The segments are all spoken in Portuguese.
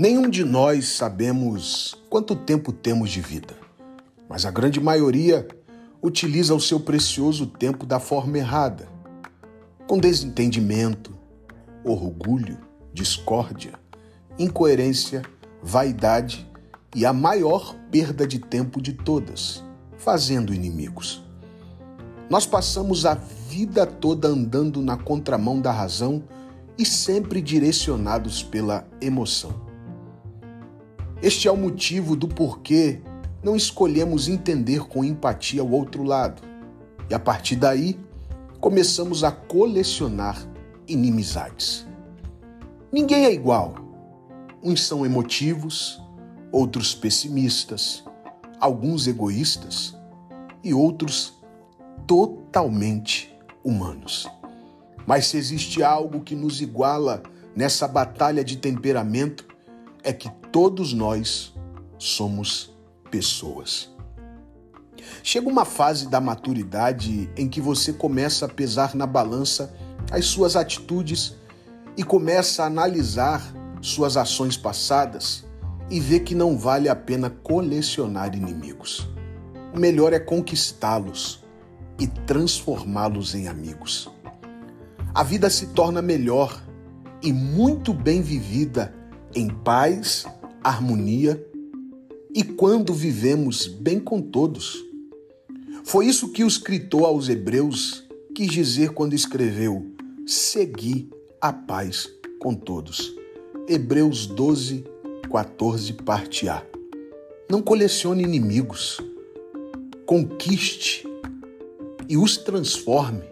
Nenhum de nós sabemos quanto tempo temos de vida, mas a grande maioria utiliza o seu precioso tempo da forma errada, com desentendimento, orgulho, discórdia, incoerência, vaidade e a maior perda de tempo de todas, fazendo inimigos. Nós passamos a vida toda andando na contramão da razão e sempre direcionados pela emoção. Este é o motivo do porquê não escolhemos entender com empatia o outro lado. E a partir daí, começamos a colecionar inimizades. Ninguém é igual. Uns são emotivos, outros pessimistas, alguns egoístas e outros totalmente humanos. Mas se existe algo que nos iguala nessa batalha de temperamento, é que todos nós somos pessoas. Chega uma fase da maturidade em que você começa a pesar na balança as suas atitudes e começa a analisar suas ações passadas e vê que não vale a pena colecionar inimigos. O melhor é conquistá-los e transformá-los em amigos. A vida se torna melhor e muito bem vivida em paz, harmonia e quando vivemos bem com todos. Foi isso que o escritor aos Hebreus quis dizer quando escreveu: Segui a paz com todos. Hebreus 12, 14, parte A. Não colecione inimigos, conquiste e os transforme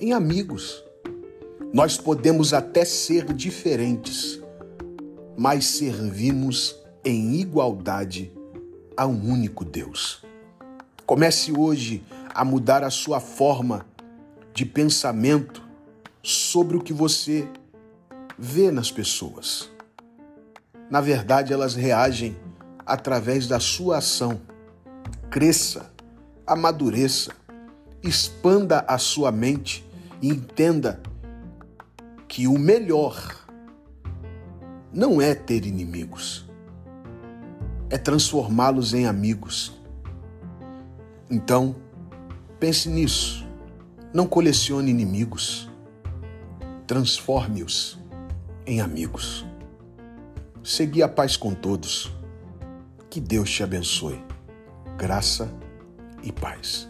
em amigos. Nós podemos até ser diferentes, mas servimos em igualdade a um único Deus. Comece hoje a mudar a sua forma de pensamento sobre o que você vê nas pessoas. Na verdade, elas reagem através da sua ação. Cresça, amadureça, expanda a sua mente e entenda que o melhor não é ter inimigos, é transformá-los em amigos. Então, pense nisso. Não colecione inimigos, transforme-os em amigos. Segui a paz com todos. Que Deus te abençoe. Graça e paz.